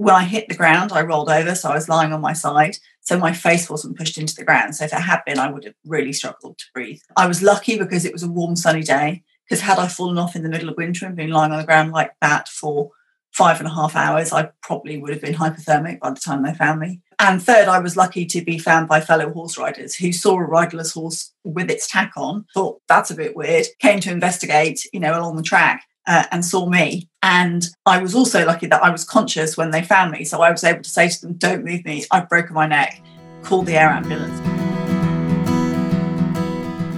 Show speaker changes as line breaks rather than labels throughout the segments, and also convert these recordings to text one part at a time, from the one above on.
when I hit the ground, I rolled over, so I was lying on my side. So my face wasn't pushed into the ground. So if it had been, I would have really struggled to breathe. I was lucky because it was a warm, sunny day. Because had I fallen off in the middle of winter and been lying on the ground like that for five and a half hours, I probably would have been hypothermic by the time they found me. And third, I was lucky to be found by fellow horse riders who saw a riderless horse with its tack on, thought that's a bit weird, came to investigate, you know, along the track uh, and saw me. And I was also lucky that I was conscious when they found me. So I was able to say to them, Don't move me, I've broken my neck, call the air ambulance.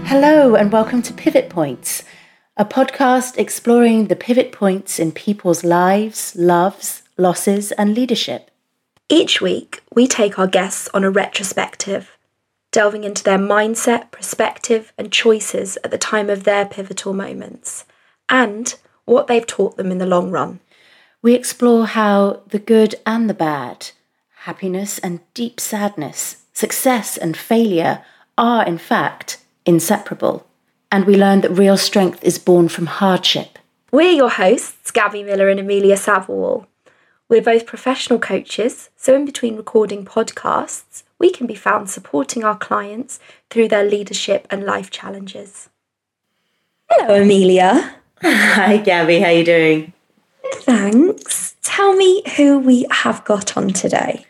Hello, and welcome to Pivot Points, a podcast exploring the pivot points in people's lives, loves, losses, and leadership.
Each week, we take our guests on a retrospective, delving into their mindset, perspective, and choices at the time of their pivotal moments. And what they've taught them in the long run.
We explore how the good and the bad, happiness and deep sadness, success and failure are, in fact, inseparable. And we learn that real strength is born from hardship.
We're your hosts, Gabby Miller and Amelia Savill. We're both professional coaches, so in between recording podcasts, we can be found supporting our clients through their leadership and life challenges. Hello, Amelia.
Hi, Gabby. How are you doing?
Thanks. Tell me who we have got on today.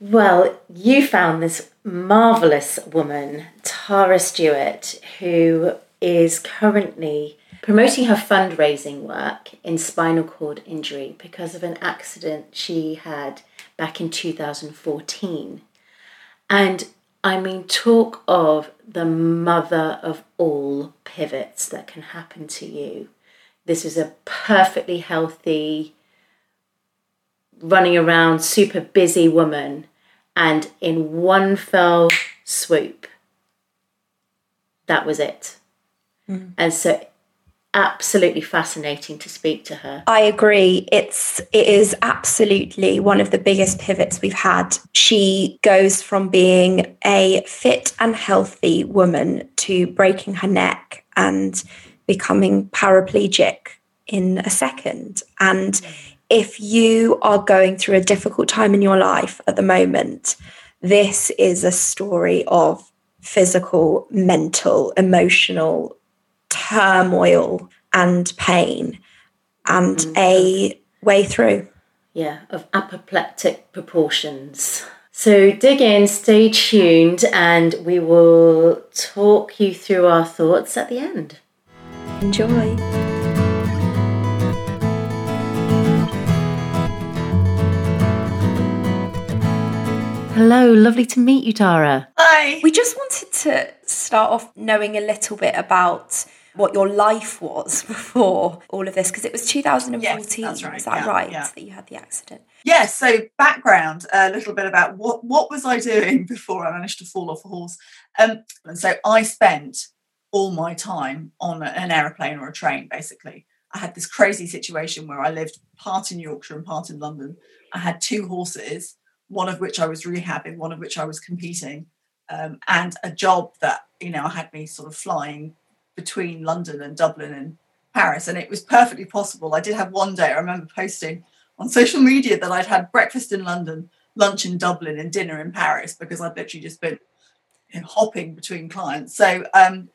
Well, you found this marvelous woman, Tara Stewart, who is currently promoting her fundraising work in spinal cord injury because of an accident she had back in 2014. And I mean, talk of the mother of all pivots that can happen to you. This is a perfectly healthy, running around, super busy woman, and in one fell swoop, that was it. Mm. And so absolutely fascinating to speak to her.
I agree. It's it is absolutely one of the biggest pivots we've had. She goes from being a fit and healthy woman to breaking her neck and becoming paraplegic in a second. And if you are going through a difficult time in your life at the moment, this is a story of physical, mental, emotional turmoil and pain and mm-hmm. a way through.
Yeah, of apoplectic proportions. So dig in, stay tuned, and we will talk you through our thoughts at the end.
Enjoy.
Hello, lovely to meet you, Tara.
Hi.
We just wanted to start off knowing a little bit about what your life was before all of this because it was 2014 yes, right. is that yeah, right yeah. that you had the accident
yes yeah, so background a little bit about what what was i doing before i managed to fall off a horse um, and so i spent all my time on an aeroplane or a train basically i had this crazy situation where i lived part in yorkshire and part in london i had two horses one of which i was rehabbing one of which i was competing um, and a job that you know I had me sort of flying between London and Dublin and Paris. And it was perfectly possible. I did have one day, I remember posting on social media that I'd had breakfast in London, lunch in Dublin, and dinner in Paris because I'd literally just been you know, hopping between clients. So um,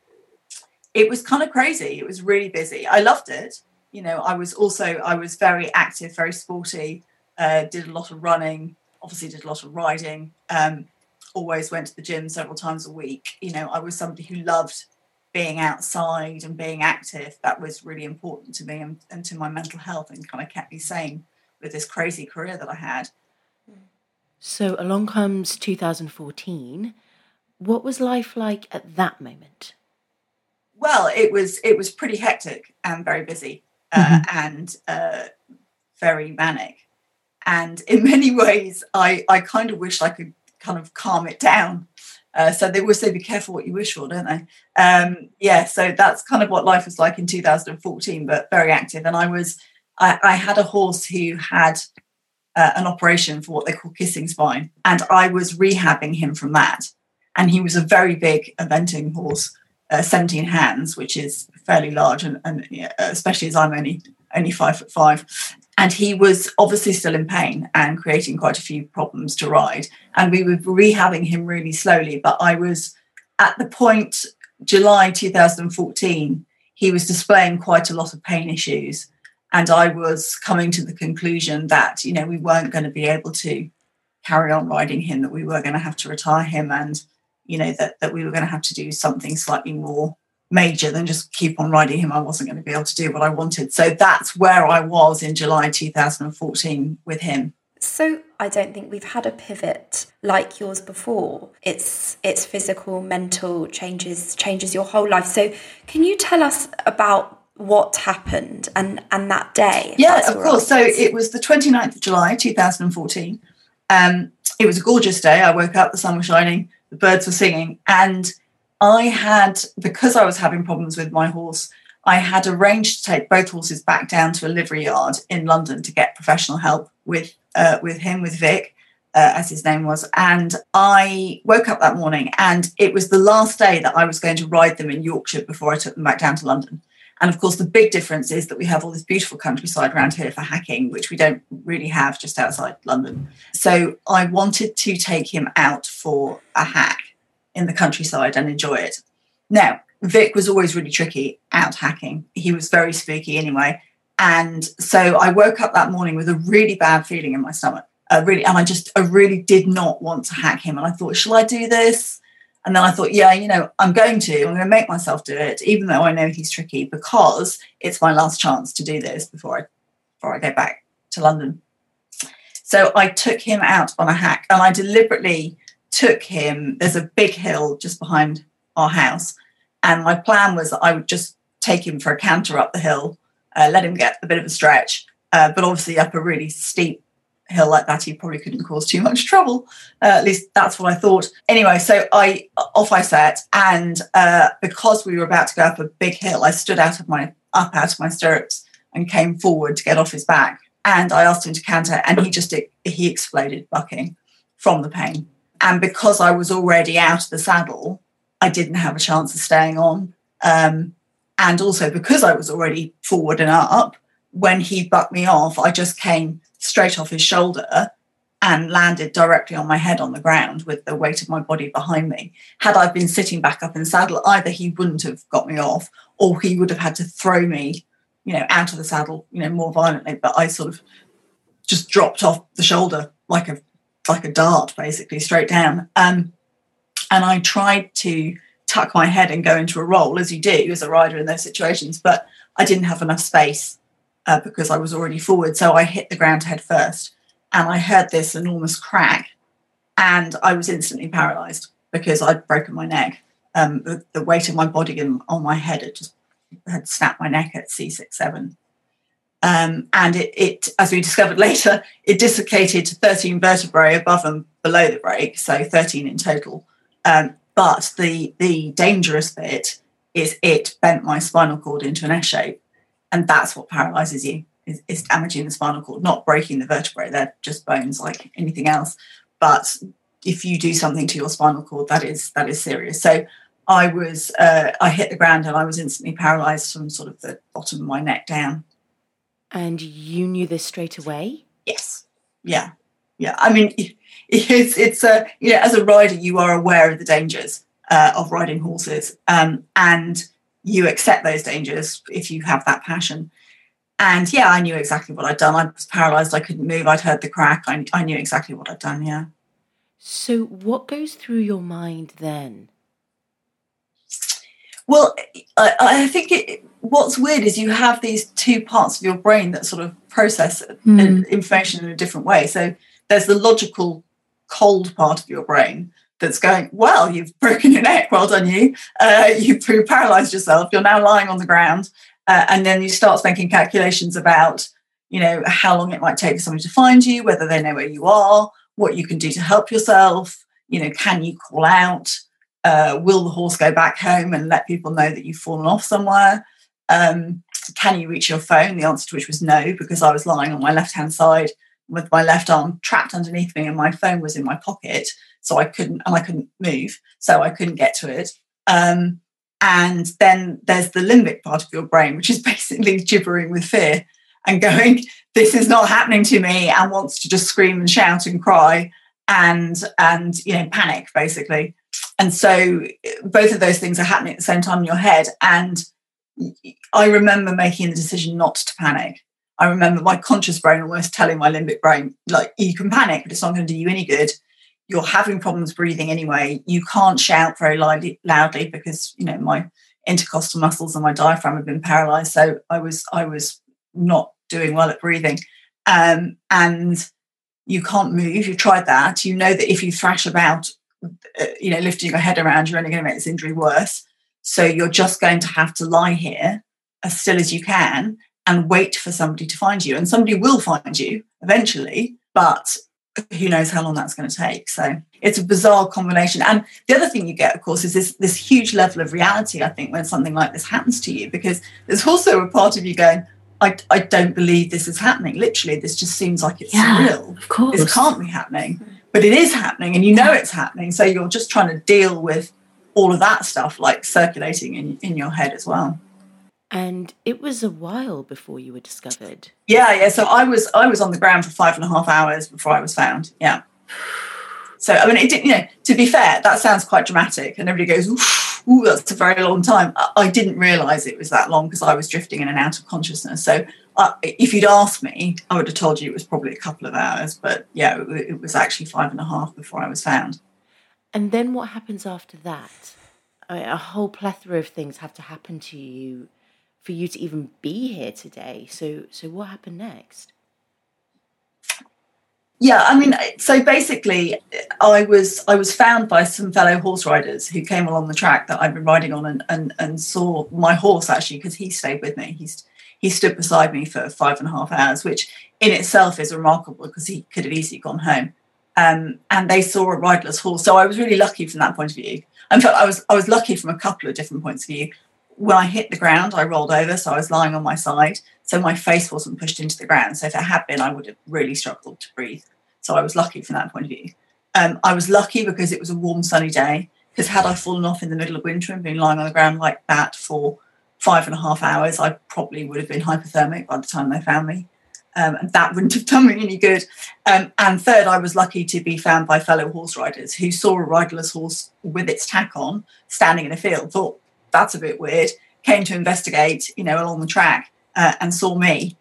it was kind of crazy. It was really busy. I loved it. You know, I was also I was very active, very sporty. Uh, did a lot of running. Obviously, did a lot of riding. Um, always went to the gym several times a week. You know, I was somebody who loved being outside and being active, that was really important to me and, and to my mental health and kind of kept me sane with this crazy career that I had.
So along comes 2014. What was life like at that moment?
Well, it was it was pretty hectic and very busy uh, mm-hmm. and uh, very manic. And in many ways, I I kind of wished I could kind of calm it down uh, so they always say, be careful what you wish for, don't they? Um, yeah, so that's kind of what life was like in 2014, but very active. And I was, I, I had a horse who had uh, an operation for what they call kissing spine, and I was rehabbing him from that. And he was a very big eventing horse, uh, 17 hands, which is fairly large, and, and yeah, especially as I'm only only five foot five. And he was obviously still in pain and creating quite a few problems to ride. And we were rehabbing him really slowly. But I was at the point, July 2014, he was displaying quite a lot of pain issues. And I was coming to the conclusion that, you know, we weren't going to be able to carry on riding him, that we were going to have to retire him and, you know, that, that we were going to have to do something slightly more major than just keep on riding him. I wasn't going to be able to do what I wanted. So that's where I was in July 2014 with him.
So I don't think we've had a pivot like yours before. It's it's physical, mental changes changes your whole life. So can you tell us about what happened and and that day?
Yeah, of course. So it was the 29th of July 2014. Um, it was a gorgeous day. I woke up, the sun was shining, the birds were singing, and I had, because I was having problems with my horse, I had arranged to take both horses back down to a livery yard in London to get professional help with uh, with him, with Vic, uh, as his name was. And I woke up that morning, and it was the last day that I was going to ride them in Yorkshire before I took them back down to London. And of course, the big difference is that we have all this beautiful countryside around here for hacking, which we don't really have just outside London. So I wanted to take him out for a hack in the countryside and enjoy it. Now, Vic was always really tricky out hacking. He was very spooky anyway. And so I woke up that morning with a really bad feeling in my stomach. Really, and I just, I really did not want to hack him. And I thought, shall I do this? And then I thought, yeah, you know, I'm going to, I'm going to make myself do it, even though I know he's tricky, because it's my last chance to do this before I, before I go back to London. So I took him out on a hack, and I deliberately took him. There's a big hill just behind our house, and my plan was that I would just take him for a canter up the hill, uh, let him get a bit of a stretch, uh, but obviously up a really steep hill like that, he probably couldn't cause too much trouble. Uh, at least that's what I thought. Anyway, so I off I set, and uh, because we were about to go up a big hill, I stood out of my up out of my stirrups and came forward to get off his back. And I asked him to canter, and he just he exploded bucking from the pain. And because I was already out of the saddle, I didn't have a chance of staying on. Um, and also because I was already forward and up, when he bucked me off, I just came straight off his shoulder and landed directly on my head on the ground with the weight of my body behind me. Had I been sitting back up in saddle, either he wouldn't have got me off or he would have had to throw me, you know, out of the saddle, you know, more violently. But I sort of just dropped off the shoulder like a like a dart, basically straight down. Um, and I tried to tuck my head and go into a roll, as you do as a rider in those situations, but I didn't have enough space uh, because I was already forward. So I hit the ground head first, and I heard this enormous crack, and I was instantly paralyzed because I'd broken my neck. Um, the, the, weight of my body and on my head had just had snapped my neck at C67. Um, and it, it, as we discovered later, it dislocated 13 vertebrae above and below the break, so 13 in total. Um, but the the dangerous bit is it bent my spinal cord into an S shape, and that's what paralyzes you. Is, is damaging the spinal cord, not breaking the vertebrae. They're just bones like anything else. But if you do something to your spinal cord, that is that is serious. So I was uh, I hit the ground and I was instantly paralyzed from sort of the bottom of my neck down.
And you knew this straight away?
Yes. Yeah. Yeah. I mean, it's, it's a, you know, as a rider, you are aware of the dangers uh, of riding horses. Um, and you accept those dangers if you have that passion. And yeah, I knew exactly what I'd done. I was paralyzed. I couldn't move. I'd heard the crack. I, I knew exactly what I'd done. Yeah.
So, what goes through your mind then?
Well, I, I think it, what's weird is you have these two parts of your brain that sort of process mm. information in a different way. So there's the logical, cold part of your brain that's going, well, you've broken your neck, well done you. Uh, you've paralyzed yourself, you're now lying on the ground. Uh, and then you start making calculations about, you know, how long it might take for somebody to find you, whether they know where you are, what you can do to help yourself, you know, can you call out? Uh, will the horse go back home and let people know that you've fallen off somewhere? Um, can you reach your phone? The answer to which was no, because I was lying on my left hand side with my left arm trapped underneath me and my phone was in my pocket. So I couldn't, and I couldn't move. So I couldn't get to it. Um, and then there's the limbic part of your brain, which is basically gibbering with fear and going, this is not happening to me and wants to just scream and shout and cry and and you know panic basically and so both of those things are happening at the same time in your head and i remember making the decision not to panic i remember my conscious brain almost telling my limbic brain like you can panic but it's not going to do you any good you're having problems breathing anyway you can't shout very loudly, loudly because you know my intercostal muscles and my diaphragm have been paralyzed so i was i was not doing well at breathing. Um, and you can't move. You've tried that. You know that if you thrash about, uh, you know, lifting your head around, you're only going to make this injury worse. So you're just going to have to lie here as still as you can and wait for somebody to find you. And somebody will find you eventually, but who knows how long that's going to take. So it's a bizarre combination. And the other thing you get, of course, is this this huge level of reality, I think, when something like this happens to you, because there's also a part of you going, I, I don't believe this is happening. Literally, this just seems like it's yeah, surreal.
Of course.
This can't be happening. But it is happening and you know it's happening. So you're just trying to deal with all of that stuff like circulating in, in your head as well.
And it was a while before you were discovered.
Yeah, yeah. So I was I was on the ground for five and a half hours before I was found. Yeah. So I mean, it didn't You know, to be fair, that sounds quite dramatic, and everybody goes, "Ooh, that's a very long time." I didn't realise it was that long because I was drifting in and out of consciousness. So if you'd asked me, I would have told you it was probably a couple of hours. But yeah, it, it was actually five and a half before I was found.
And then what happens after that? I mean, a whole plethora of things have to happen to you for you to even be here today. So, so what happened next?
Yeah, I mean, so basically, I was I was found by some fellow horse riders who came along the track that I'd been riding on, and and, and saw my horse actually because he stayed with me. He's he stood beside me for five and a half hours, which in itself is remarkable because he could have easily gone home. Um, and they saw a riderless horse, so I was really lucky from that point of view. In fact, I was I was lucky from a couple of different points of view. When I hit the ground, I rolled over, so I was lying on my side, so my face wasn't pushed into the ground. So if it had been, I would have really struggled to breathe. So I was lucky from that point of view. Um, I was lucky because it was a warm, sunny day. Because had I fallen off in the middle of winter and been lying on the ground like that for five and a half hours, I probably would have been hypothermic by the time they found me. Um, and that wouldn't have done me any good. Um, and third, I was lucky to be found by fellow horse riders who saw a riderless horse with its tack on standing in a field, thought that's a bit weird, came to investigate, you know, along the track uh, and saw me.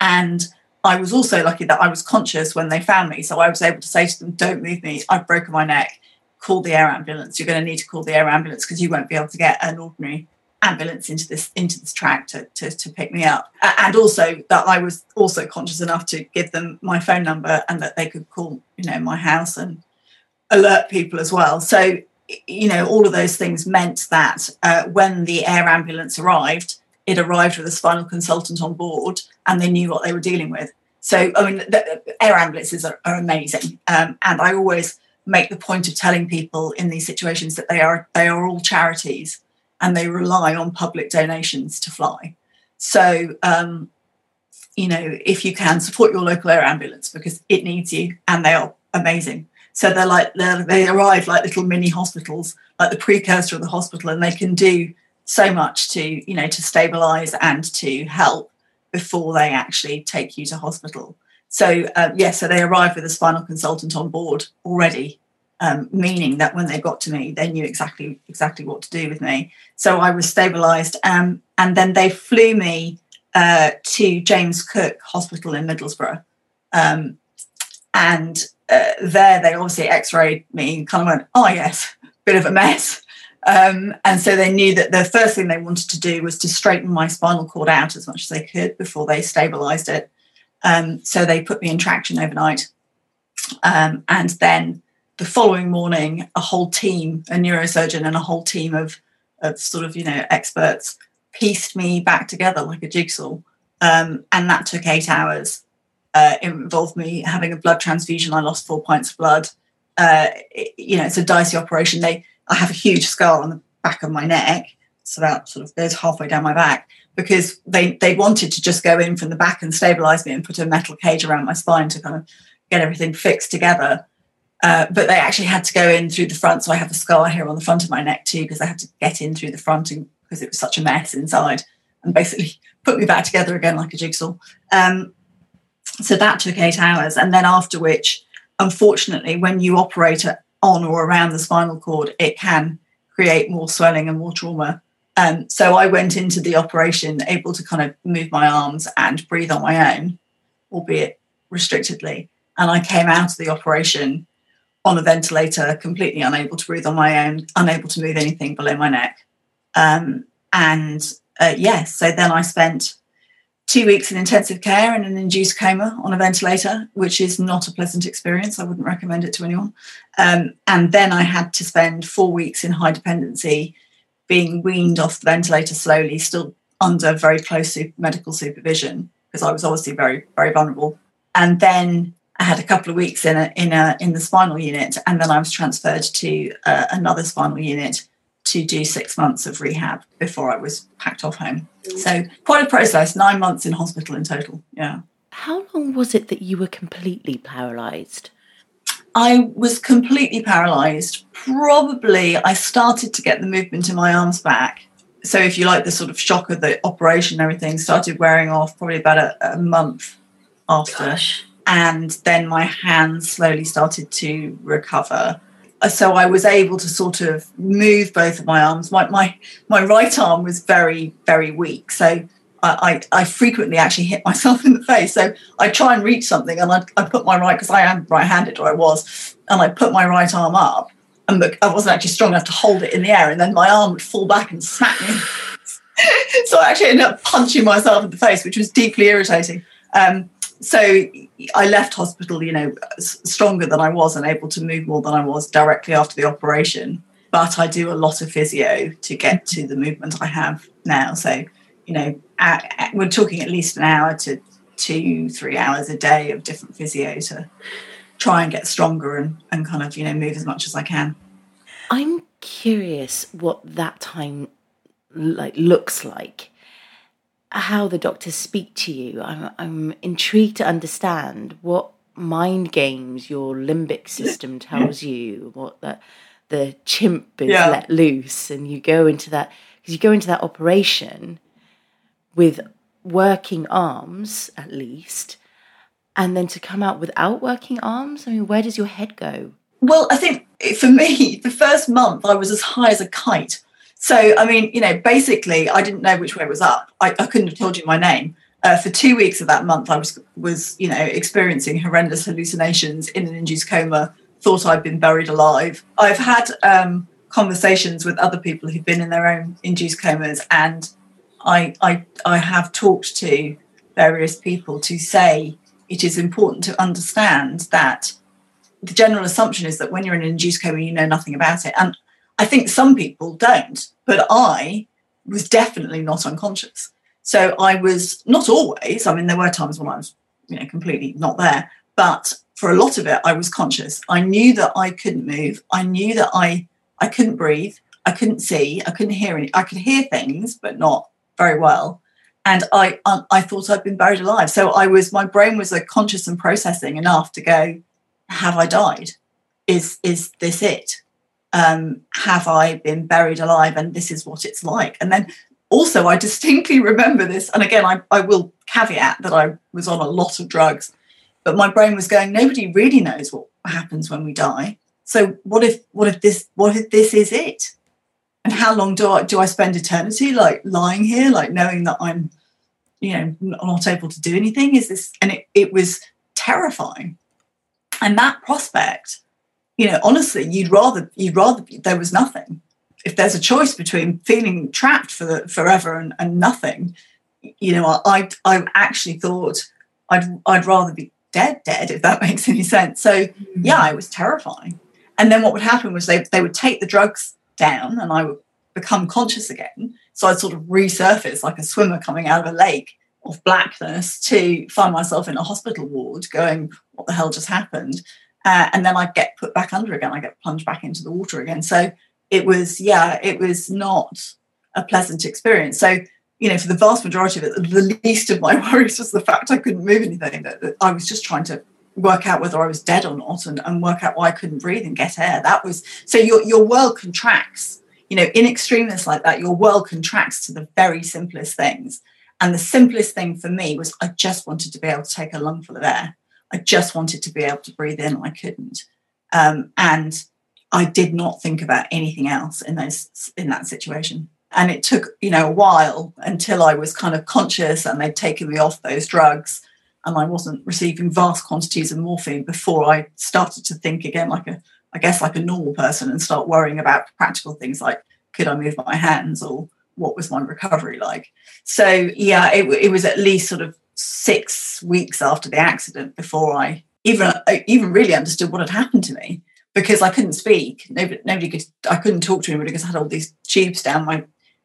And I was also lucky that I was conscious when they found me. So I was able to say to them, don't move me. I've broken my neck. Call the air ambulance. You're going to need to call the air ambulance because you won't be able to get an ordinary ambulance into this into this track to, to, to pick me up. And also that I was also conscious enough to give them my phone number and that they could call, you know, my house and alert people as well. So, you know, all of those things meant that uh, when the air ambulance arrived, it arrived with a spinal consultant on board and they knew what they were dealing with. So, I mean, the, air ambulances are, are amazing. Um, and I always make the point of telling people in these situations that they are they are all charities and they rely on public donations to fly. So, um, you know, if you can support your local air ambulance because it needs you and they are amazing. So they're like they're, they arrive like little mini hospitals, like the precursor of the hospital, and they can do so much to you know to stabilize and to help before they actually take you to hospital so uh, yeah so they arrive with a spinal consultant on board already um, meaning that when they got to me they knew exactly exactly what to do with me so i was stabilized um, and then they flew me uh, to james cook hospital in middlesbrough um, and uh, there they obviously x-rayed me and kind of went oh yes bit of a mess um, and so they knew that the first thing they wanted to do was to straighten my spinal cord out as much as they could before they stabilized it. Um, so they put me in traction overnight. Um, and then the following morning, a whole team, a neurosurgeon and a whole team of, of sort of, you know, experts pieced me back together like a jigsaw. Um, and that took eight hours. Uh, it involved me having a blood transfusion. I lost four pints of blood. Uh, it, you know, it's a dicey operation. They I have a huge scar on the back of my neck. It's about sort of goes halfway down my back because they they wanted to just go in from the back and stabilize me and put a metal cage around my spine to kind of get everything fixed together. Uh, but they actually had to go in through the front, so I have a scar here on the front of my neck too because they had to get in through the front and, because it was such a mess inside and basically put me back together again like a jigsaw. Um, So that took eight hours. And then after which, unfortunately, when you operate on or around the spinal cord, it can create more swelling and more trauma. Um, so I went into the operation able to kind of move my arms and breathe on my own, albeit restrictedly. And I came out of the operation on a ventilator, completely unable to breathe on my own, unable to move anything below my neck. Um, and uh, yes, yeah, so then I spent two weeks in intensive care in an induced coma on a ventilator, which is not a pleasant experience. I wouldn't recommend it to anyone. Um, and then I had to spend four weeks in high dependency, being weaned off the ventilator slowly, still under very close medical supervision, because I was obviously very, very vulnerable. And then I had a couple of weeks in a, in a in the spinal unit, and then I was transferred to uh, another spinal unit to do six months of rehab before I was packed off home. So quite a process, nine months in hospital in total. Yeah.
How long was it that you were completely paralysed?
I was completely paralysed. Probably I started to get the movement in my arms back. So if you like the sort of shock of the operation and everything started wearing off probably about a, a month after. Gosh. And then my hands slowly started to recover so I was able to sort of move both of my arms. My my my right arm was very very weak, so I, I, I frequently actually hit myself in the face. So I try and reach something, and I, I put my right because I am right-handed, or I was, and I put my right arm up, and I wasn't actually strong enough to hold it in the air, and then my arm would fall back and smack me. so I actually ended up punching myself in the face, which was deeply irritating. Um, so I left hospital, you know, stronger than I was and able to move more than I was directly after the operation. But I do a lot of physio to get to the movement I have now. So, you know, we're talking at least an hour to two, three hours a day of different physio to try and get stronger and, and kind of, you know, move as much as I can.
I'm curious what that time like looks like how the doctors speak to you. I'm, I'm intrigued to understand what mind games your limbic system tells you, what the, the chimp is yeah. let loose, and you go into that because you go into that operation with working arms at least, and then to come out without working arms. I mean, where does your head go?
Well, I think eh, for me, the first month I was as high as a kite. So, I mean, you know, basically, I didn't know which way was up. I, I couldn't have told you my name. Uh, for two weeks of that month, I was was you know experiencing horrendous hallucinations in an induced coma. Thought I'd been buried alive. I've had um, conversations with other people who've been in their own induced comas, and I I I have talked to various people to say it is important to understand that the general assumption is that when you're in an induced coma, you know nothing about it, and I think some people don't, but I was definitely not unconscious. So I was not always, I mean, there were times when I was, you know, completely not there, but for a lot of it, I was conscious. I knew that I couldn't move. I knew that I I couldn't breathe. I couldn't see. I couldn't hear any. I could hear things, but not very well. And I um, I thought I'd been buried alive. So I was. My brain was a conscious and processing enough to go, have I died? Is is this it? Um, have I been buried alive? And this is what it's like. And then also, I distinctly remember this. And again, I, I will caveat that I was on a lot of drugs, but my brain was going, nobody really knows what happens when we die. So what if what if this what if this is it? And how long do I do I spend eternity like lying here, like knowing that I'm, you know, not able to do anything? Is this and it, it was terrifying. And that prospect you know, honestly, you'd rather you'd rather there was nothing. If there's a choice between feeling trapped for the, forever and, and nothing, you know, I I actually thought I'd I'd rather be dead, dead, if that makes any sense. So mm-hmm. yeah, it was terrifying. And then what would happen was they they would take the drugs down and I would become conscious again. So I'd sort of resurface like a swimmer coming out of a lake of blackness to find myself in a hospital ward going, what the hell just happened? Uh, and then I get put back under again. I get plunged back into the water again. So it was, yeah, it was not a pleasant experience. So you know, for the vast majority of it, the least of my worries was the fact I couldn't move anything. That, that I was just trying to work out whether I was dead or not, and, and work out why I couldn't breathe and get air. That was so your your world contracts. You know, in extremeness like that, your world contracts to the very simplest things. And the simplest thing for me was I just wanted to be able to take a lungful of air. I just wanted to be able to breathe in. I couldn't. Um, and I did not think about anything else in those in that situation. And it took, you know, a while until I was kind of conscious and they'd taken me off those drugs and I wasn't receiving vast quantities of morphine before I started to think again like a I guess like a normal person and start worrying about practical things like could I move my hands or what was my recovery like. So yeah, it, it was at least sort of six weeks after the accident before I even I even really understood what had happened to me because I couldn't speak. Nobody, nobody could. I couldn't talk to anybody because I had all these tubes down my,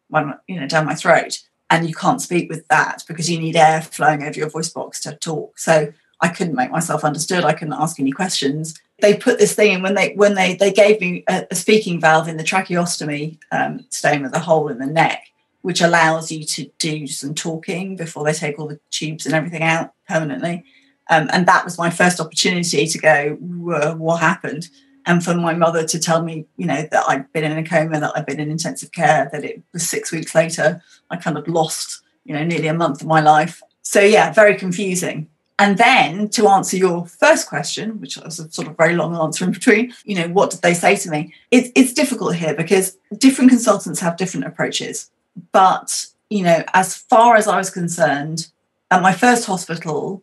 my, you know, down my throat, and you can't speak with that because you need air flowing over your voice box to talk. So I couldn't make myself understood. I couldn't ask any questions. They put this thing in when they when they they gave me a, a speaking valve in the tracheostomy um, stoma with a hole in the neck, which allows you to do some talking before they take all the tubes and everything out permanently. Um, and that was my first opportunity to go, what happened? and for my mother to tell me, you know, that I'd been in a coma, that I'd been in intensive care, that it was six weeks later, I kind of lost, you know, nearly a month of my life. So yeah, very confusing. And then to answer your first question, which was a sort of very long answer in between, you know, what did they say to me? It, it's difficult here because different consultants have different approaches. But, you know, as far as I was concerned, at my first hospital,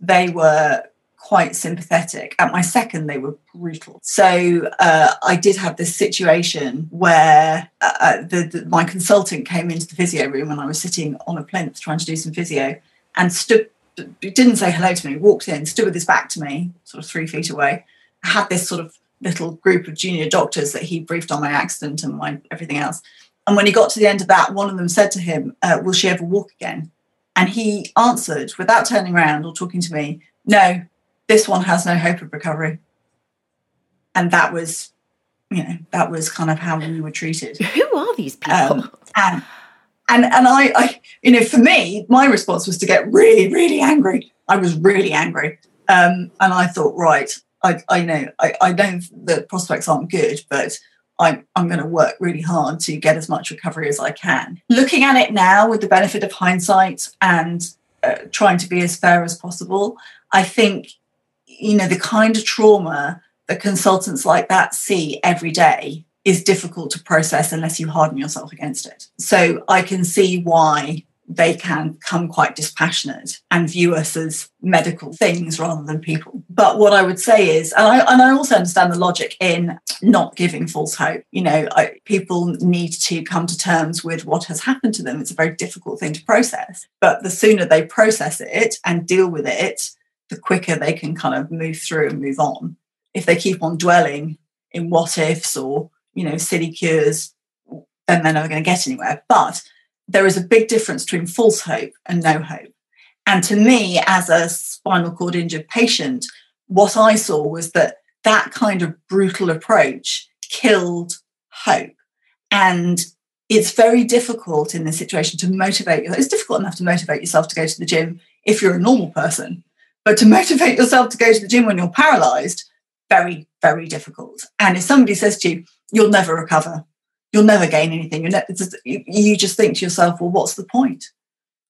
they were quite sympathetic. At my second, they were brutal. So uh, I did have this situation where uh, uh, the, the, my consultant came into the physio room when I was sitting on a plinth trying to do some physio and stood, didn't say hello to me, walked in, stood with his back to me, sort of three feet away, had this sort of little group of junior doctors that he briefed on my accident and my everything else. And when he got to the end of that, one of them said to him, uh, Will she ever walk again? And he answered without turning around or talking to me, No, this one has no hope of recovery. And that was, you know, that was kind of how we were treated.
Who are these people? Um,
and and and I, I, you know, for me, my response was to get really, really angry. I was really angry, um, and I thought, right, I, I know, I, I know the prospects aren't good, but I'm, I'm going to work really hard to get as much recovery as I can. Looking at it now with the benefit of hindsight and uh, trying to be as fair as possible, I think you know, the kind of trauma that consultants like that see every day is difficult to process unless you harden yourself against it. So I can see why they can come quite dispassionate and view us as medical things rather than people. But what I would say is, and I, and I also understand the logic in not giving false hope. You know, I, people need to come to terms with what has happened to them. It's a very difficult thing to process. But the sooner they process it and deal with it, the quicker they can kind of move through and move on. If they keep on dwelling in what ifs or, you know, silly cures, then they're never going to get anywhere. But there is a big difference between false hope and no hope. And to me, as a spinal cord injured patient, what I saw was that that kind of brutal approach killed hope. And it's very difficult in this situation to motivate you. It's difficult enough to motivate yourself to go to the gym if you're a normal person. But to motivate yourself to go to the gym when you're paralyzed, very, very difficult. And if somebody says to you, you'll never recover, you'll never gain anything, ne- you just think to yourself, well, what's the point?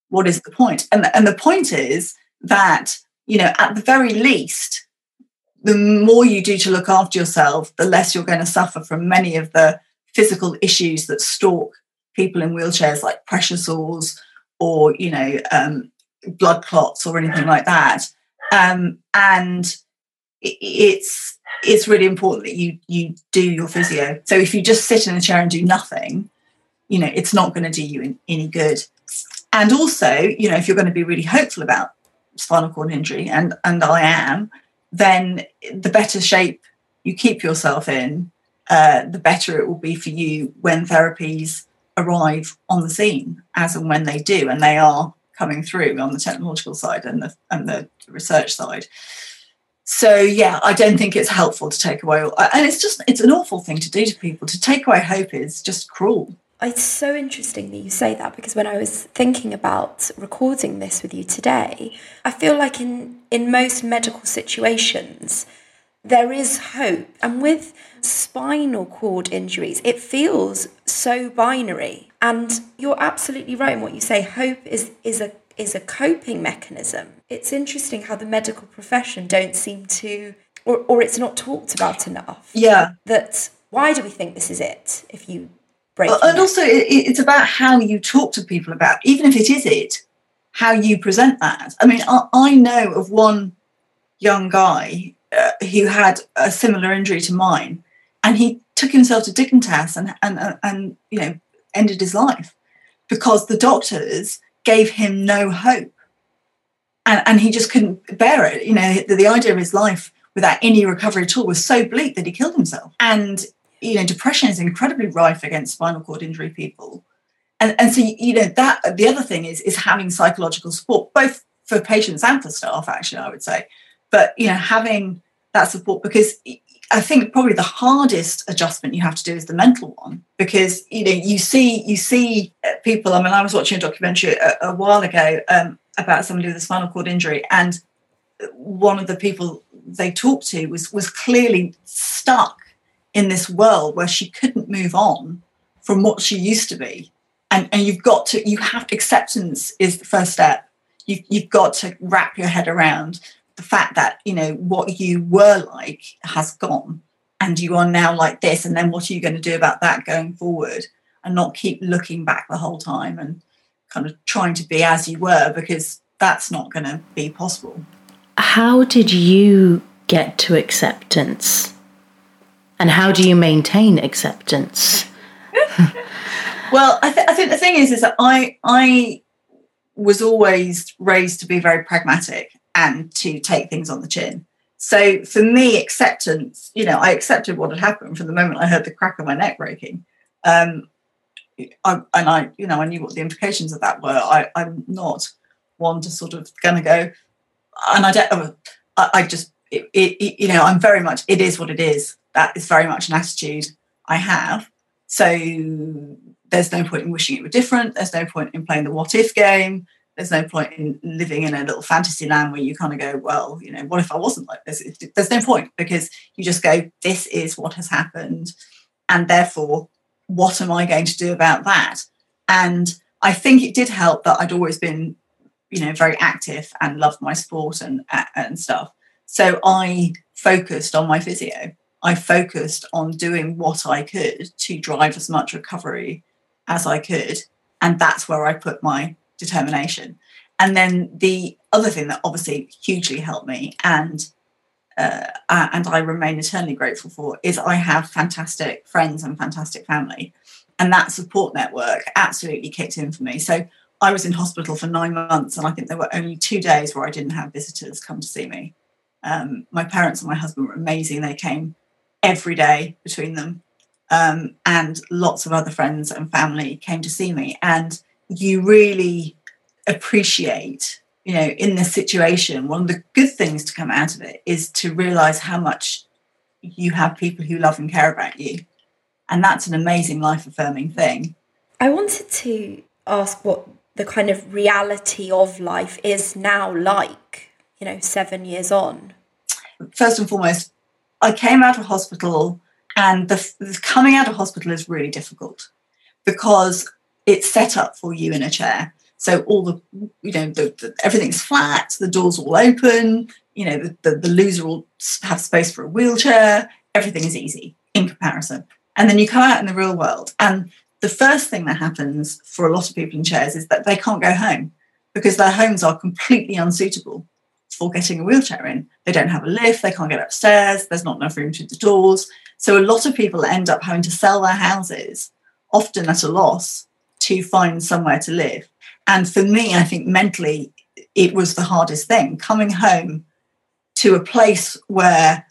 What is the point? And, and the point is that, you know, at the very least, the more you do to look after yourself, the less you're going to suffer from many of the physical issues that stalk people in wheelchairs, like pressure sores or, you know, um, blood clots or anything like that um, and it's it's really important that you you do your physio. So if you just sit in a chair and do nothing, you know it's not going to do you any good. And also, you know, if you're going to be really hopeful about spinal cord injury, and and I am, then the better shape you keep yourself in, uh, the better it will be for you when therapies arrive on the scene, as and when they do, and they are coming through on the technological side and the and the research side. So yeah, I don't think it's helpful to take away, uh, and it's just it's an awful thing to do to people. To take away hope is just cruel.
It's so interesting that you say that because when I was thinking about recording this with you today, I feel like in in most medical situations, there is hope. And with spinal cord injuries, it feels so binary. And you're absolutely right in what you say. Hope is, is a is a coping mechanism. It's interesting how the medical profession don't seem to or, or it's not talked about enough.
Yeah.
That why do we think this is it if you break it?
well, And also it, it's about how you talk to people about, even if it is it, how you present that. I mean, I, I know of one young guy uh, who had a similar injury to mine, and he took himself to Dignitas and and and, and you know ended his life because the doctors gave him no hope, and and he just couldn't bear it. You know, the, the idea of his life without any recovery at all was so bleak that he killed himself. And you know, depression is incredibly rife against spinal cord injury people. And, and so you know that the other thing is is having psychological support both for patients and for staff actually I would say but you know having that support because I think probably the hardest adjustment you have to do is the mental one because you know you see you see people. I mean, I was watching a documentary a, a while ago um, about somebody with a spinal cord injury, and one of the people they talked to was was clearly stuck in this world where she couldn't move on from what she used to be, and and you've got to you have acceptance is the first step. You, you've got to wrap your head around the fact that you know what you were like has gone and you are now like this and then what are you going to do about that going forward? And not keep looking back the whole time and kind of trying to be as you were because that's not going to be possible.
How did you get to acceptance? And how do you maintain acceptance?
Well I, th- I think the thing is is that i i was always raised to be very pragmatic and to take things on the chin. So for me, acceptance, you know, I accepted what had happened from the moment I heard the crack of my neck breaking. Um, I, and I, you know, I knew what the implications of that were. I, am not one to sort of going to go, and I don't, I, I just, it, it, you know, I'm very much, it is what it is. That is very much an attitude I have. So there's no point in wishing it were different. There's no point in playing the what if game there's no point in living in a little fantasy land where you kind of go, well, you know, what if I wasn't like this? There's no point because you just go, this is what has happened. And therefore, what am I going to do about that? And I think it did help that I'd always been, you know, very active and loved my sport and, and stuff. So I focused on my physio. I focused on doing what I could to drive as much recovery as I could. And that's where I put my determination. And then the other thing that obviously hugely helped me and uh, and I remain eternally grateful for is I have fantastic friends and fantastic family. And that support network absolutely kicked in for me. So I was in hospital for nine months, and I think there were only two days where I didn't have visitors come to see me. Um, my parents and my husband were amazing. They came every day between them. Um, and lots of other friends and family came to see me. And you really appreciate you know in this situation one of the good things to come out of it is to realize how much you have people who love and care about you. And that's an amazing life affirming thing.
I wanted to ask what the kind of reality of life is now like you know 7 years on.
First and foremost i came out of hospital and the, the coming out of hospital is really difficult because it's set up for you in a chair. So all the, you know, the, the, everything's flat, the doors all open, you know, the, the, the loser will have space for a wheelchair. Everything is easy in comparison. And then you come out in the real world. And the first thing that happens for a lot of people in chairs is that they can't go home because their homes are completely unsuitable for getting a wheelchair in. They don't have a lift, they can't get upstairs, there's not enough room to the doors. So a lot of people end up having to sell their houses, often at a loss, to find somewhere to live. And for me, I think mentally, it was the hardest thing coming home to a place where,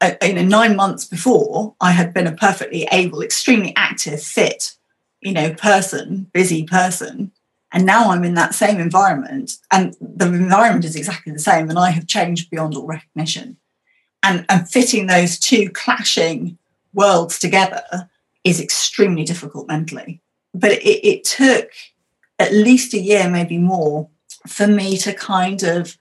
uh, you know, nine months before, I had been a perfectly able, extremely active, fit, you know, person, busy person. And now I'm in that same environment, and the environment is exactly the same, and I have changed beyond all recognition. And, and fitting those two clashing worlds together is extremely difficult mentally but it, it took at least a year, maybe more, for me to kind of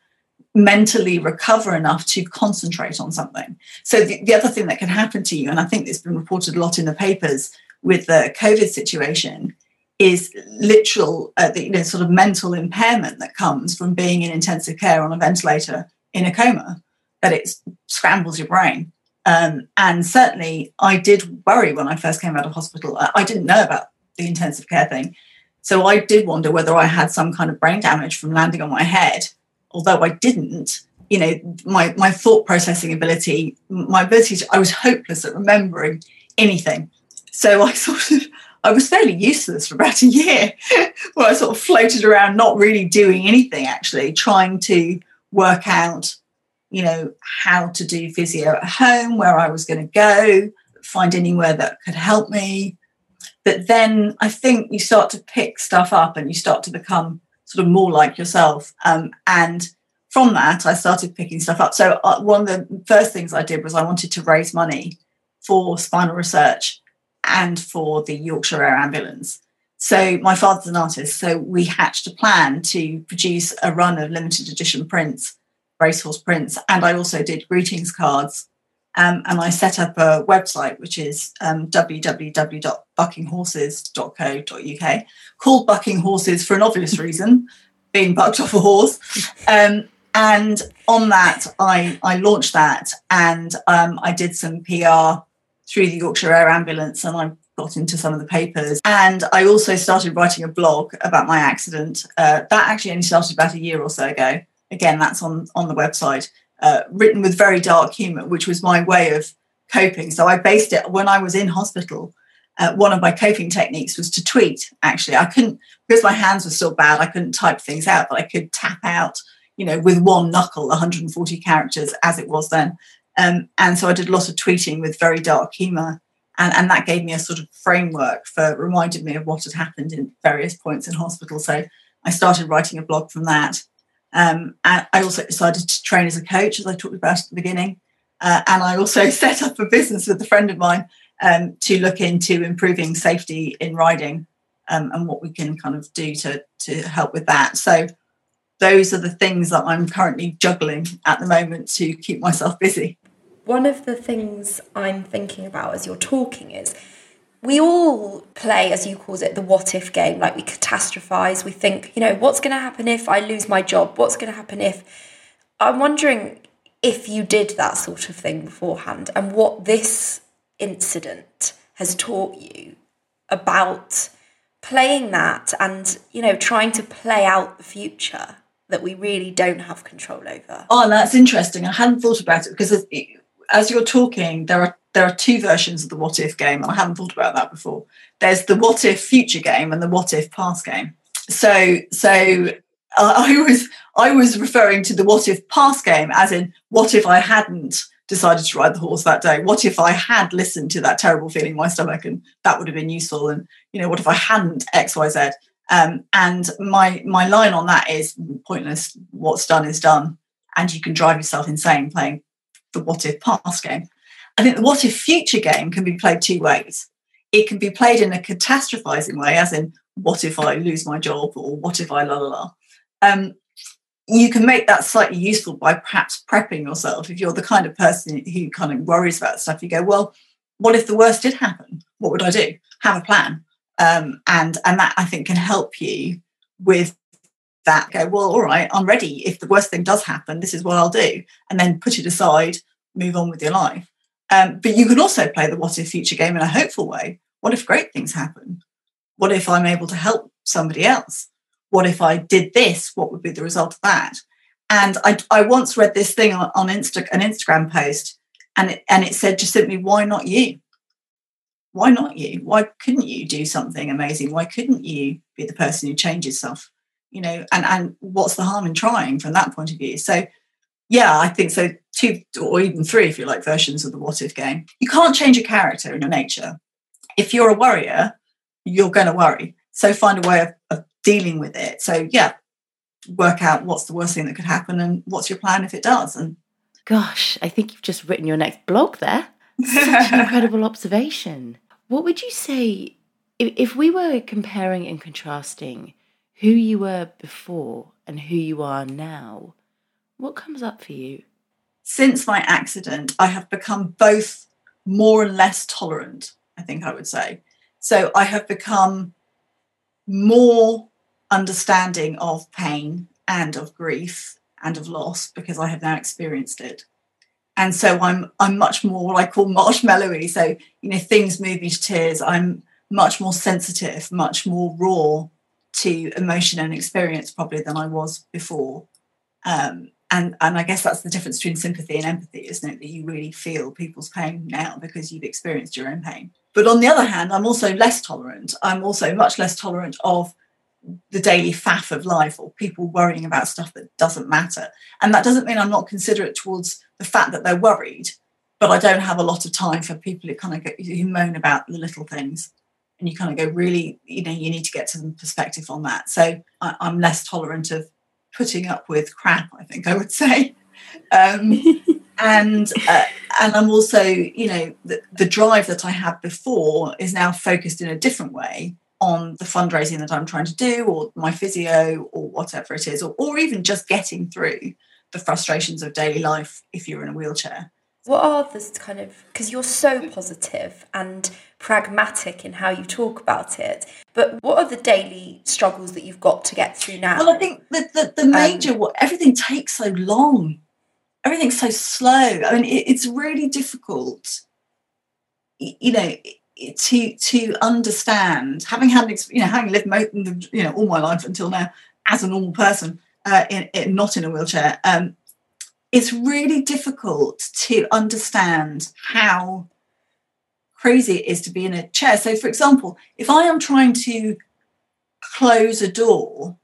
mentally recover enough to concentrate on something. So the, the other thing that can happen to you, and I think it's been reported a lot in the papers with the COVID situation, is literal, uh, the, you know, sort of mental impairment that comes from being in intensive care on a ventilator in a coma, that it scrambles your brain. Um, and certainly, I did worry when I first came out of hospital. I, I didn't know about the intensive care thing. So I did wonder whether I had some kind of brain damage from landing on my head. Although I didn't, you know, my, my thought processing ability, my ability to, I was hopeless at remembering anything. So I sort of, I was fairly useless for about a year where I sort of floated around, not really doing anything actually, trying to work out you know, how to do physio at home, where I was going to go, find anywhere that could help me. But then I think you start to pick stuff up and you start to become sort of more like yourself. Um, and from that, I started picking stuff up. So uh, one of the first things I did was I wanted to raise money for spinal research and for the Yorkshire Air Ambulance. So my father's an artist, so we hatched a plan to produce a run of limited edition prints racehorse prints, and I also did greetings cards. Um, and I set up a website which is um, www.buckinghorses.co.uk, called Bucking Horses for an obvious reason, being bucked off a horse. Um, and on that, I, I launched that and um, I did some PR through the Yorkshire Air Ambulance and I got into some of the papers. And I also started writing a blog about my accident. Uh, that actually only started about a year or so ago again, that's on on the website. Uh, written with very dark humour, which was my way of coping. So I based it when I was in hospital. Uh, one of my coping techniques was to tweet. Actually, I couldn't because my hands were still bad. I couldn't type things out, but I could tap out, you know, with one knuckle, 140 characters as it was then. Um, and so I did a lot of tweeting with very dark humour, and, and that gave me a sort of framework for reminded me of what had happened in various points in hospital. So I started writing a blog from that. Um, I also decided to train as a coach, as I talked about at the beginning. Uh, and I also set up a business with a friend of mine um, to look into improving safety in riding um, and what we can kind of do to, to help with that. So those are the things that I'm currently juggling at the moment to keep myself busy.
One of the things I'm thinking about as you're talking is we all play, as you call it, the what if game. Like we catastrophize. We think, you know, what's going to happen if I lose my job? What's going to happen if. I'm wondering if you did that sort of thing beforehand and what this incident has taught you about playing that and, you know, trying to play out the future that we really don't have control over.
Oh, that's interesting. I hadn't thought about it because as you're talking, there are there are two versions of the what if game, and I haven't thought about that before. There's the what if future game and the what if past game. So, so uh, I was I was referring to the what if past game as in what if I hadn't decided to ride the horse that day? What if I had listened to that terrible feeling in my stomach and that would have been useful? And you know, what if I hadn't X Y Z? Um, and my my line on that is pointless. What's done is done, and you can drive yourself insane playing the what if past game. I think the what if future game can be played two ways. It can be played in a catastrophizing way, as in, what if I lose my job or what if I la la la. Um, you can make that slightly useful by perhaps prepping yourself. If you're the kind of person who kind of worries about stuff, you go, well, what if the worst did happen? What would I do? Have a plan. Um, and and that I think can help you with that. Go, well, all right, I'm ready. If the worst thing does happen, this is what I'll do. And then put it aside, move on with your life. Um, but you can also play the what if future game in a hopeful way. What if great things happen? What if I'm able to help somebody else? What if I did this? What would be the result of that? And I, I once read this thing on, on Insta, an Instagram post, and it, and it said just simply, why not you? Why not you? Why couldn't you do something amazing? Why couldn't you be the person who changes stuff? You know, and and what's the harm in trying from that point of view? So yeah, I think so. Two or even three, if you like, versions of the what if game. You can't change a character in your nature. If you're a worrier, you're going to worry. So find a way of, of dealing with it. So yeah, work out what's the worst thing that could happen and what's your plan if it does. And
gosh, I think you've just written your next blog there. Such an incredible observation. What would you say if, if we were comparing and contrasting who you were before and who you are now? What comes up for you?
Since my accident, I have become both more and less tolerant, I think I would say. So I have become more understanding of pain and of grief and of loss because I have now experienced it. And so I'm I'm much more what I call marshmallowy. So, you know, things move me to tears. I'm much more sensitive, much more raw to emotion and experience probably than I was before. Um, and and I guess that's the difference between sympathy and empathy, isn't it? That you really feel people's pain now because you've experienced your own pain. But on the other hand, I'm also less tolerant. I'm also much less tolerant of the daily faff of life or people worrying about stuff that doesn't matter. And that doesn't mean I'm not considerate towards the fact that they're worried, but I don't have a lot of time for people who kind of get, who moan about the little things. And you kind of go, really, you know, you need to get some perspective on that. So I, I'm less tolerant of putting up with crap, I think I would say. Um, and uh, and I'm also, you know, the, the drive that I had before is now focused in a different way on the fundraising that I'm trying to do, or my physio, or whatever it is, or, or even just getting through the frustrations of daily life if you're in a wheelchair.
What are the kind of because you're so positive and pragmatic in how you talk about it, but what are the daily struggles that you've got to get through now?
Well, I think the the, the major um, what everything takes so long, everything's so slow. I mean, it, it's really difficult. You know, to to understand having had you know having lived most, you know all my life until now as a normal person uh, in, in, not in a wheelchair um, it's really difficult to understand how crazy it is to be in a chair so for example if i am trying to close a door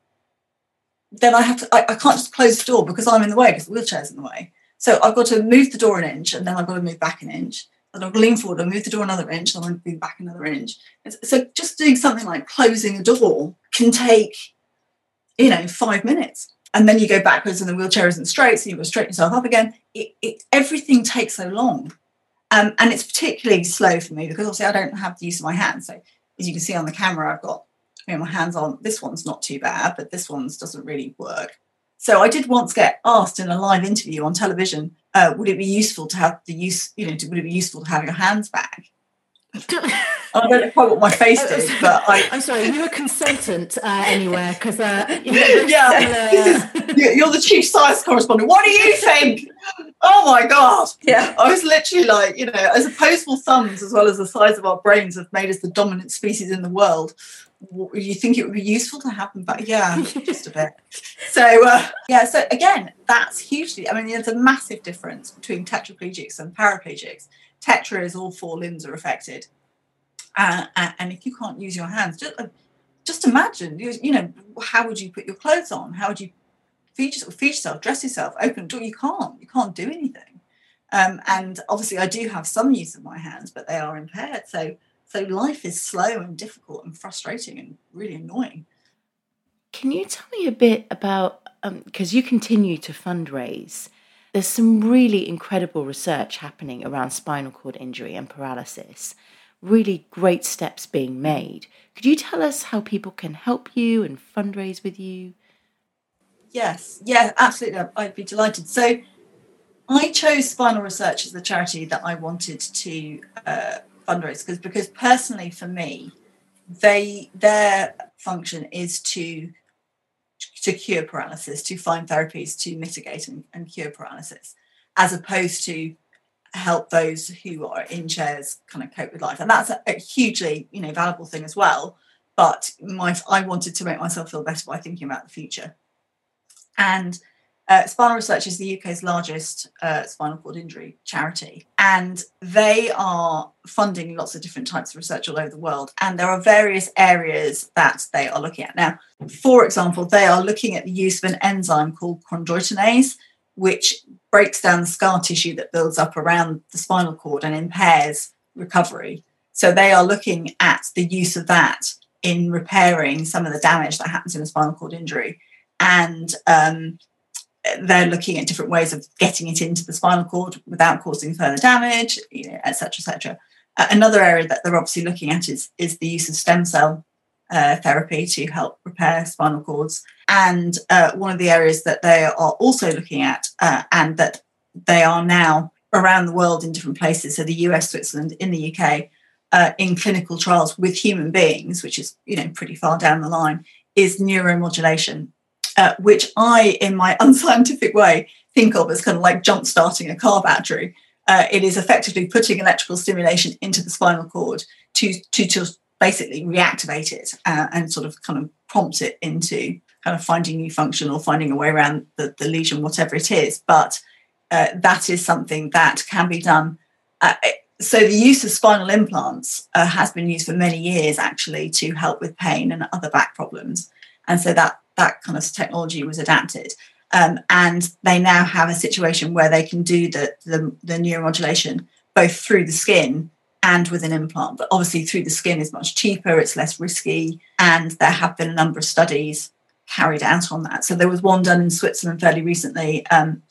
then i have to I, I can't just close the door because i'm in the way because the wheelchair's in the way so i've got to move the door an inch and then i've got to move back an inch and I'll lean forward and move the door another inch, and I'll move back another inch. So just doing something like closing a door can take, you know, five minutes. And then you go backwards and the wheelchair isn't straight, so you've to straighten yourself up again. It, it, everything takes so long. Um, and it's particularly slow for me because obviously I don't have the use of my hands. So as you can see on the camera, I've got you know, my hands on. This one's not too bad, but this one's doesn't really work. So I did once get asked in a live interview on television, uh, would it be useful to have the use, you know, to, would it be useful to have your hands back? I don't know quite what my face did, but I.
I'm sorry, you a consultant uh, anywhere because uh,
yeah, you're the chief science correspondent. What do you think? Oh my god!
Yeah,
I was literally like, you know, as opposable thumbs as well as the size of our brains have made us the dominant species in the world you think it would be useful to have them back? Yeah, just a bit. So uh, yeah, so again, that's hugely. I mean, there's a massive difference between tetraplegics and paraplegics. Tetra is all four limbs are affected, uh, and if you can't use your hands, just, uh, just imagine. You, know, how would you put your clothes on? How would you feed yourself, feed yourself, dress yourself, open a door? You can't. You can't do anything. Um, and obviously, I do have some use of my hands, but they are impaired. So so life is slow and difficult and frustrating and really annoying.
Can you tell me a bit about because um, you continue to fundraise? There's some really incredible research happening around spinal cord injury and paralysis. Really great steps being made. Could you tell us how people can help you and fundraise with you?
Yes, yeah, absolutely. I'd be delighted. So, I chose Spinal Research as the charity that I wanted to uh, fundraise because because personally for me, they their function is to to cure paralysis, to find therapies to mitigate and, and cure paralysis, as opposed to help those who are in chairs kind of cope with life. And that's a, a hugely, you know, valuable thing as well. But my I wanted to make myself feel better by thinking about the future. And uh, Spinal Research is the UK's largest uh, spinal cord injury charity, and they are funding lots of different types of research all over the world. And there are various areas that they are looking at. Now, for example, they are looking at the use of an enzyme called chondroitinase, which breaks down the scar tissue that builds up around the spinal cord and impairs recovery. So they are looking at the use of that in repairing some of the damage that happens in a spinal cord injury. And um, they're looking at different ways of getting it into the spinal cord without causing further damage, you know, et cetera, et cetera. Uh, another area that they're obviously looking at is, is the use of stem cell uh, therapy to help repair spinal cords. And uh, one of the areas that they are also looking at, uh, and that they are now around the world in different places, so the US, Switzerland, in the UK, uh, in clinical trials with human beings, which is you know pretty far down the line, is neuromodulation, uh, which I, in my unscientific way, think of as kind of like jump starting a car battery. Uh, it is effectively putting electrical stimulation into the spinal cord to to just basically reactivate it uh, and sort of kind of prompt it into kind of finding new function or finding a way around the, the lesion, whatever it is. But uh, that is something that can be done. Uh, so the use of spinal implants uh, has been used for many years actually to help with pain and other back problems and so that that kind of technology was adapted. Um, and they now have a situation where they can do the, the, the neuromodulation both through the skin and with an implant. But obviously through the skin is much cheaper it's less risky and there have been a number of studies carried out on that. So there was one done in switzerland fairly recently um,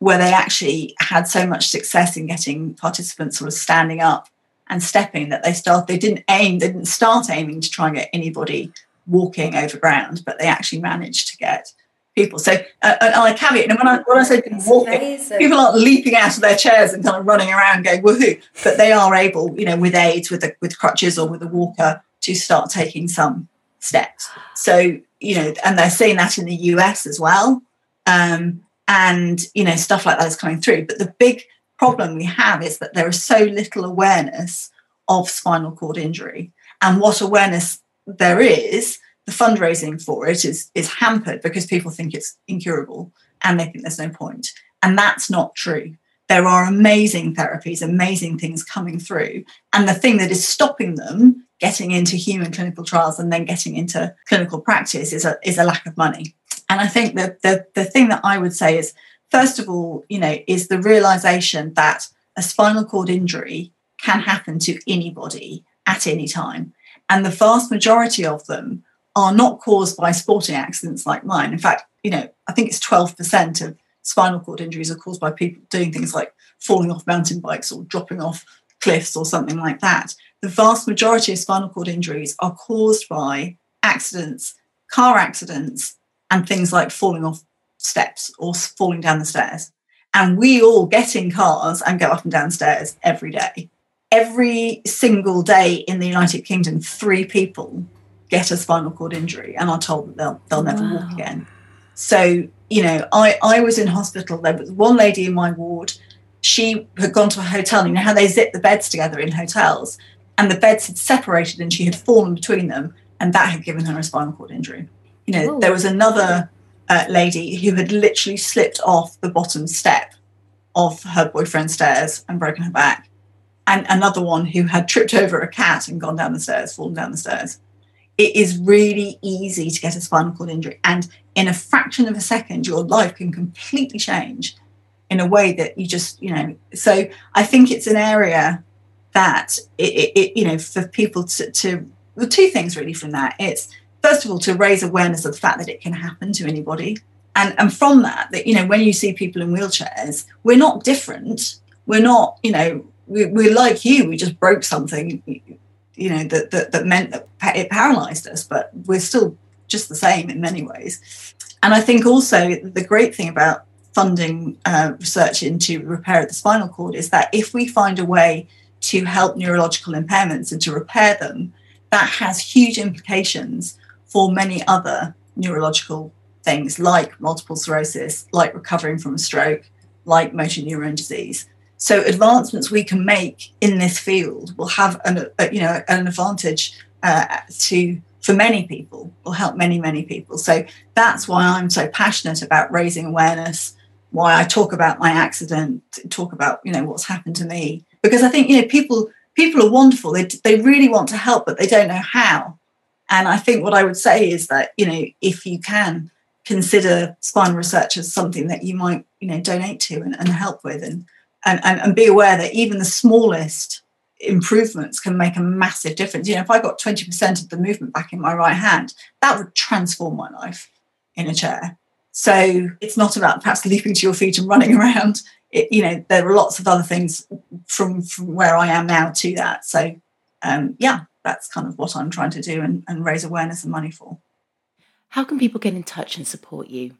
where they actually had so much success in getting participants sort of standing up and stepping that they start they didn't aim they didn't start aiming to try and get anybody walking over ground but they actually managed to get people. So uh, and I caveat and when I when I say people walking amazing. people aren't leaping out of their chairs and kind of running around going woohoo but they are able you know with aids with a, with crutches or with a walker to start taking some steps. So you know and they're seeing that in the US as well. Um, and you know stuff like that is coming through. But the big problem we have is that there is so little awareness of spinal cord injury. And what awareness there is the fundraising for it is is hampered because people think it's incurable and they think there's no point. And that's not true. There are amazing therapies amazing things coming through. And the thing that is stopping them getting into human clinical trials and then getting into clinical practice is a, is a lack of money. And I think that the, the thing that I would say is, first of all, you know, is the realization that a spinal cord injury can happen to anybody at any time. And the vast majority of them are not caused by sporting accidents like mine. In fact, you know, I think it's 12% of spinal cord injuries are caused by people doing things like falling off mountain bikes or dropping off cliffs or something like that. The vast majority of spinal cord injuries are caused by accidents, car accidents, and things like falling off steps or falling down the stairs. And we all get in cars and go up and down stairs every day. Every single day in the United Kingdom, three people get a spinal cord injury and are told that they'll they'll never wow. walk again. So, you know, I, I was in hospital. There was one lady in my ward. She had gone to a hotel. You know how they zip the beds together in hotels, and the beds had separated and she had fallen between them, and that had given her a spinal cord injury you know, Ooh. there was another uh, lady who had literally slipped off the bottom step of her boyfriend's stairs and broken her back, and another one who had tripped over a cat and gone down the stairs, fallen down the stairs. It is really easy to get a spinal cord injury, and in a fraction of a second, your life can completely change in a way that you just, you know. So I think it's an area that it, it, you know, for people to, to two things really from that. It's first of all, to raise awareness of the fact that it can happen to anybody. And, and from that, that, you know, when you see people in wheelchairs, we're not different. We're not, you know, we, we're like you. We just broke something, you know, that, that, that meant that it paralyzed us, but we're still just the same in many ways. And I think also the great thing about funding uh, research into repair of the spinal cord is that if we find a way to help neurological impairments and to repair them, that has huge implications for many other neurological things like multiple sclerosis, like recovering from a stroke, like motor neuron disease. So advancements we can make in this field will have an, a, you know an advantage uh, to for many people, will help many many people. So that's why I'm so passionate about raising awareness. Why I talk about my accident, talk about you know what's happened to me, because I think you know people people are wonderful. They they really want to help, but they don't know how. And I think what I would say is that, you know, if you can consider spinal research as something that you might, you know, donate to and, and help with and, and, and, and be aware that even the smallest improvements can make a massive difference. You know, if I got 20% of the movement back in my right hand, that would transform my life in a chair. So it's not about perhaps leaping to your feet and running around. It, you know, there are lots of other things from, from where I am now to that. So um, yeah, that's kind of what I'm trying to do and, and raise awareness and money for.
How can people get in touch and support you?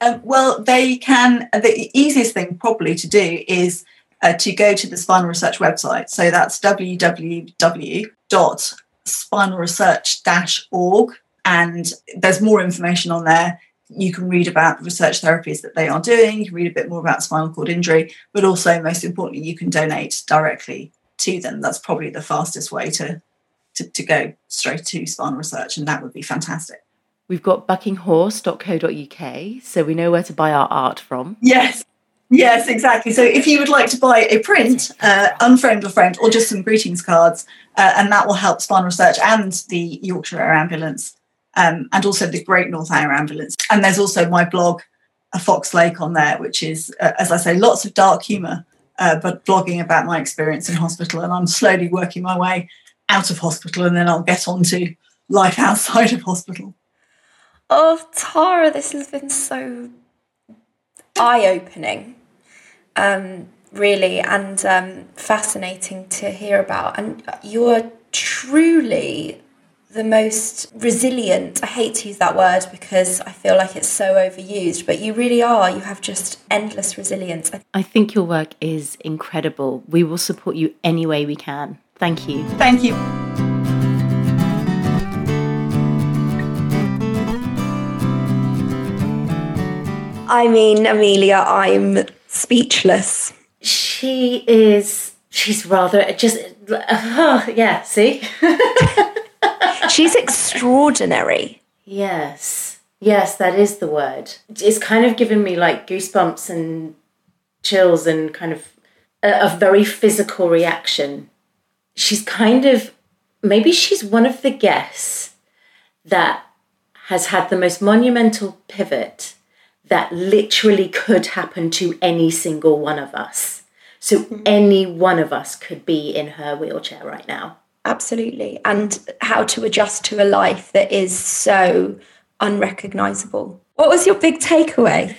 Um, well, they can. The easiest thing probably to do is uh, to go to the Spinal Research website. So that's www.spinalresearch-org, and there's more information on there. You can read about research therapies that they are doing. You can read a bit more about spinal cord injury, but also, most importantly, you can donate directly to them. That's probably the fastest way to to, to go straight to spinal research, and that would be fantastic.
We've got buckinghorse.co.uk, so we know where to buy our art from.
Yes, yes, exactly. So if you would like to buy a print, uh, unframed or framed, or just some greetings cards, uh, and that will help Spinal Research and the Yorkshire Air Ambulance, um, and also the Great North Air Ambulance. And there's also my blog, A Fox Lake, on there, which is, uh, as I say, lots of dark humour, uh, but blogging about my experience in hospital. And I'm slowly working my way out of hospital, and then I'll get on to life outside of hospital.
Oh, Tara, this has been so eye opening, um, really, and um, fascinating to hear about. And you're truly the most resilient. I hate to use that word because I feel like it's so overused, but you really are. You have just endless resilience.
I think your work is incredible. We will support you any way we can. Thank you.
Thank you.
I mean, Amelia, I'm speechless.
She is, she's rather just, uh, yeah, see?
She's extraordinary.
Yes. Yes, that is the word. It's kind of given me like goosebumps and chills and kind of a, a very physical reaction. She's kind of, maybe she's one of the guests that has had the most monumental pivot that literally could happen to any single one of us. So mm-hmm. any one of us could be in her wheelchair right now.
Absolutely. And how to adjust to a life that is so unrecognizable. What was your big takeaway?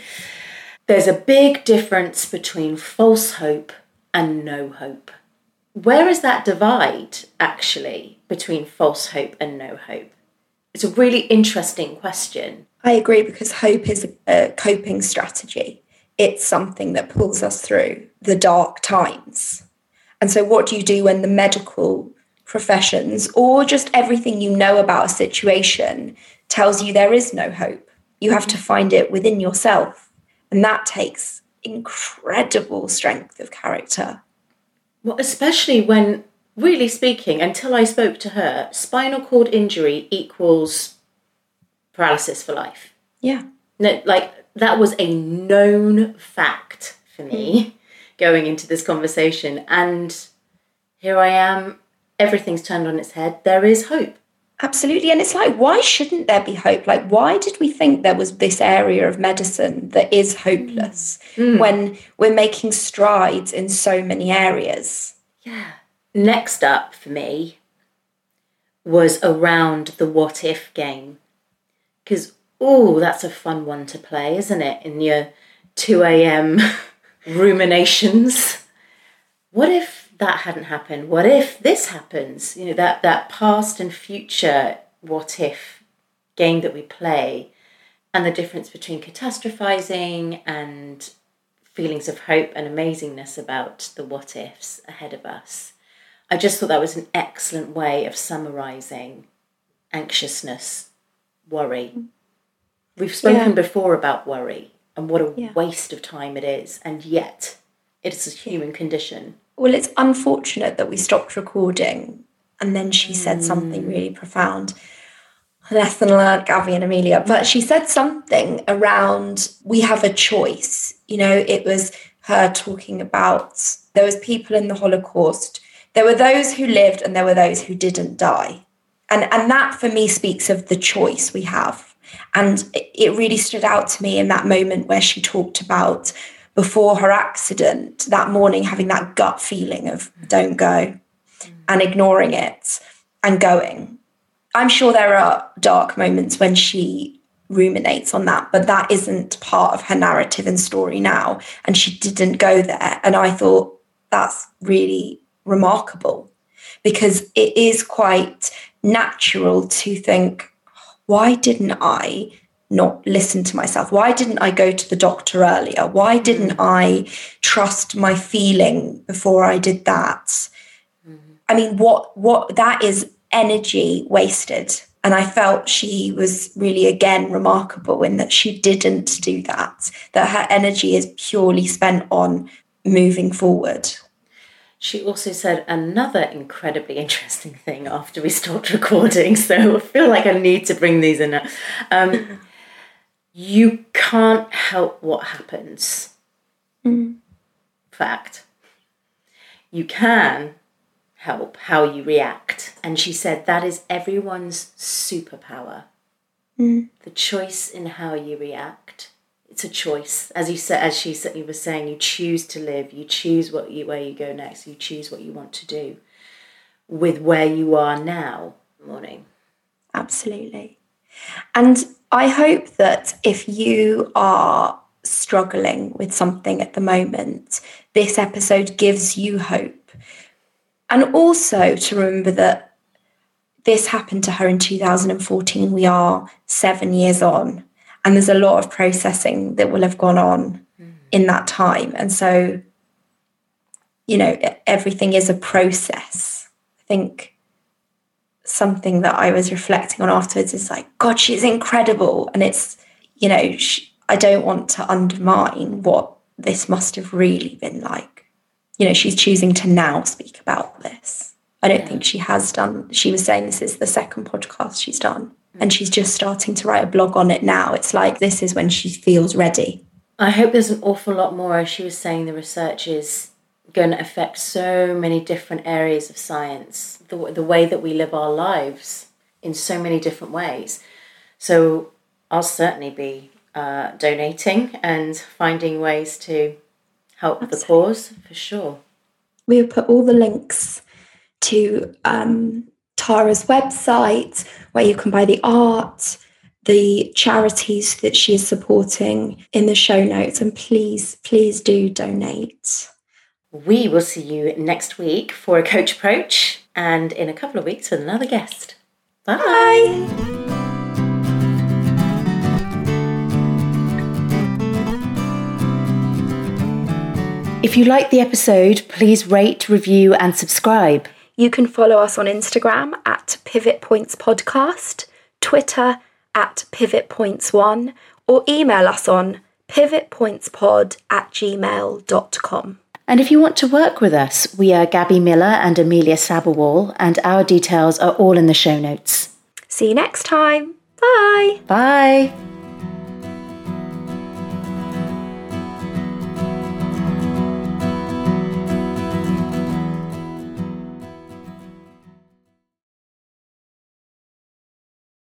There's a big difference between false hope and no hope. Where is that divide actually between false hope and no hope? It's a really interesting question.
I agree because hope is a coping strategy. It's something that pulls us through the dark times. And so, what do you do when the medical professions or just everything you know about a situation tells you there is no hope? You have to find it within yourself. And that takes incredible strength of character.
Well, especially when, really speaking, until I spoke to her, spinal cord injury equals paralysis for life.
Yeah.
No, like that was a known fact for me mm. going into this conversation. And here I am, everything's turned on its head. There is hope.
Absolutely. And it's like, why shouldn't there be hope? Like, why did we think there was this area of medicine that is hopeless mm. when we're making strides in so many areas?
Yeah. Next up for me was around the what if game. Because, oh, that's a fun one to play, isn't it? In your 2 a.m. ruminations. What if that hadn't happened? What if this happens? You know, that, that past and future what if game that we play and the difference between catastrophizing and feelings of hope and amazingness about the what ifs ahead of us. I just thought that was an excellent way of summarizing anxiousness worry. We've spoken yeah. before about worry and what a yeah. waste of time it is, and yet it's a human condition.
Well, it's unfortunate that we stopped recording and then she said mm. something really profound. Lesson learned, Gabby and Amelia. But she said something around we have a choice. You know, it was her talking about there was people in the Holocaust. There were those who lived and there were those who didn't die and and that for me speaks of the choice we have. And it really stood out to me in that moment where she talked about before her accident that morning having that gut feeling of don't go and ignoring it and going. I'm sure there are dark moments when she ruminates on that but that isn't part of her narrative and story now. And she didn't go there. And i thought that's really remarkable because it is quite natural to think, why didn't I not listen to myself? Why didn't I go to the doctor earlier? Why didn't I trust my feeling before I did that? Mm-hmm. I mean, what what that is energy wasted. And I felt she was really again remarkable in that she didn't do that, that her energy is purely spent on moving forward.
She also said another incredibly interesting thing after we stopped recording. So I feel like I need to bring these in. Um, you can't help what happens. Mm. Fact. You can help how you react. And she said that is everyone's superpower. Mm. The choice in how you react. A choice. As you said, as she said, you were saying, you choose to live. You choose what you where you go next. You choose what you want to do with where you are now. Morning.
Absolutely. And I hope that if you are struggling with something at the moment, this episode gives you hope. And also to remember that this happened to her in 2014. We are seven years on, and there's a lot of processing that will have gone on mm. in that time. And so, you know, everything is a process. I think something that I was reflecting on afterwards is like, God, she's incredible. And it's, you know, she, I don't want to undermine what this must have really been like. You know, she's choosing to now speak about this. I don't yeah. think she has done. She was saying this is the second podcast she's done, and she's just starting to write a blog on it now. It's like this is when she feels ready.
I hope there's an awful lot more. As she was saying, the research is going to affect so many different areas of science, the, the way that we live our lives in so many different ways. So I'll certainly be uh, donating and finding ways to help Absolutely. the cause for sure.
We have put all the links to um, Tara's website where you can buy the art, the charities that she is supporting in the show notes. And please, please do donate.
We will see you next week for a coach approach and in a couple of weeks with another guest. Bye. Bye. If you liked the episode, please rate, review, and subscribe.
You can follow us on Instagram at Pivot Points Podcast, Twitter at Pivot Points One, or email us on pivotpointspod at gmail.com.
And if you want to work with us, we are Gabby Miller and Amelia Saberwall, and our details are all in the show notes.
See you next time. Bye.
Bye.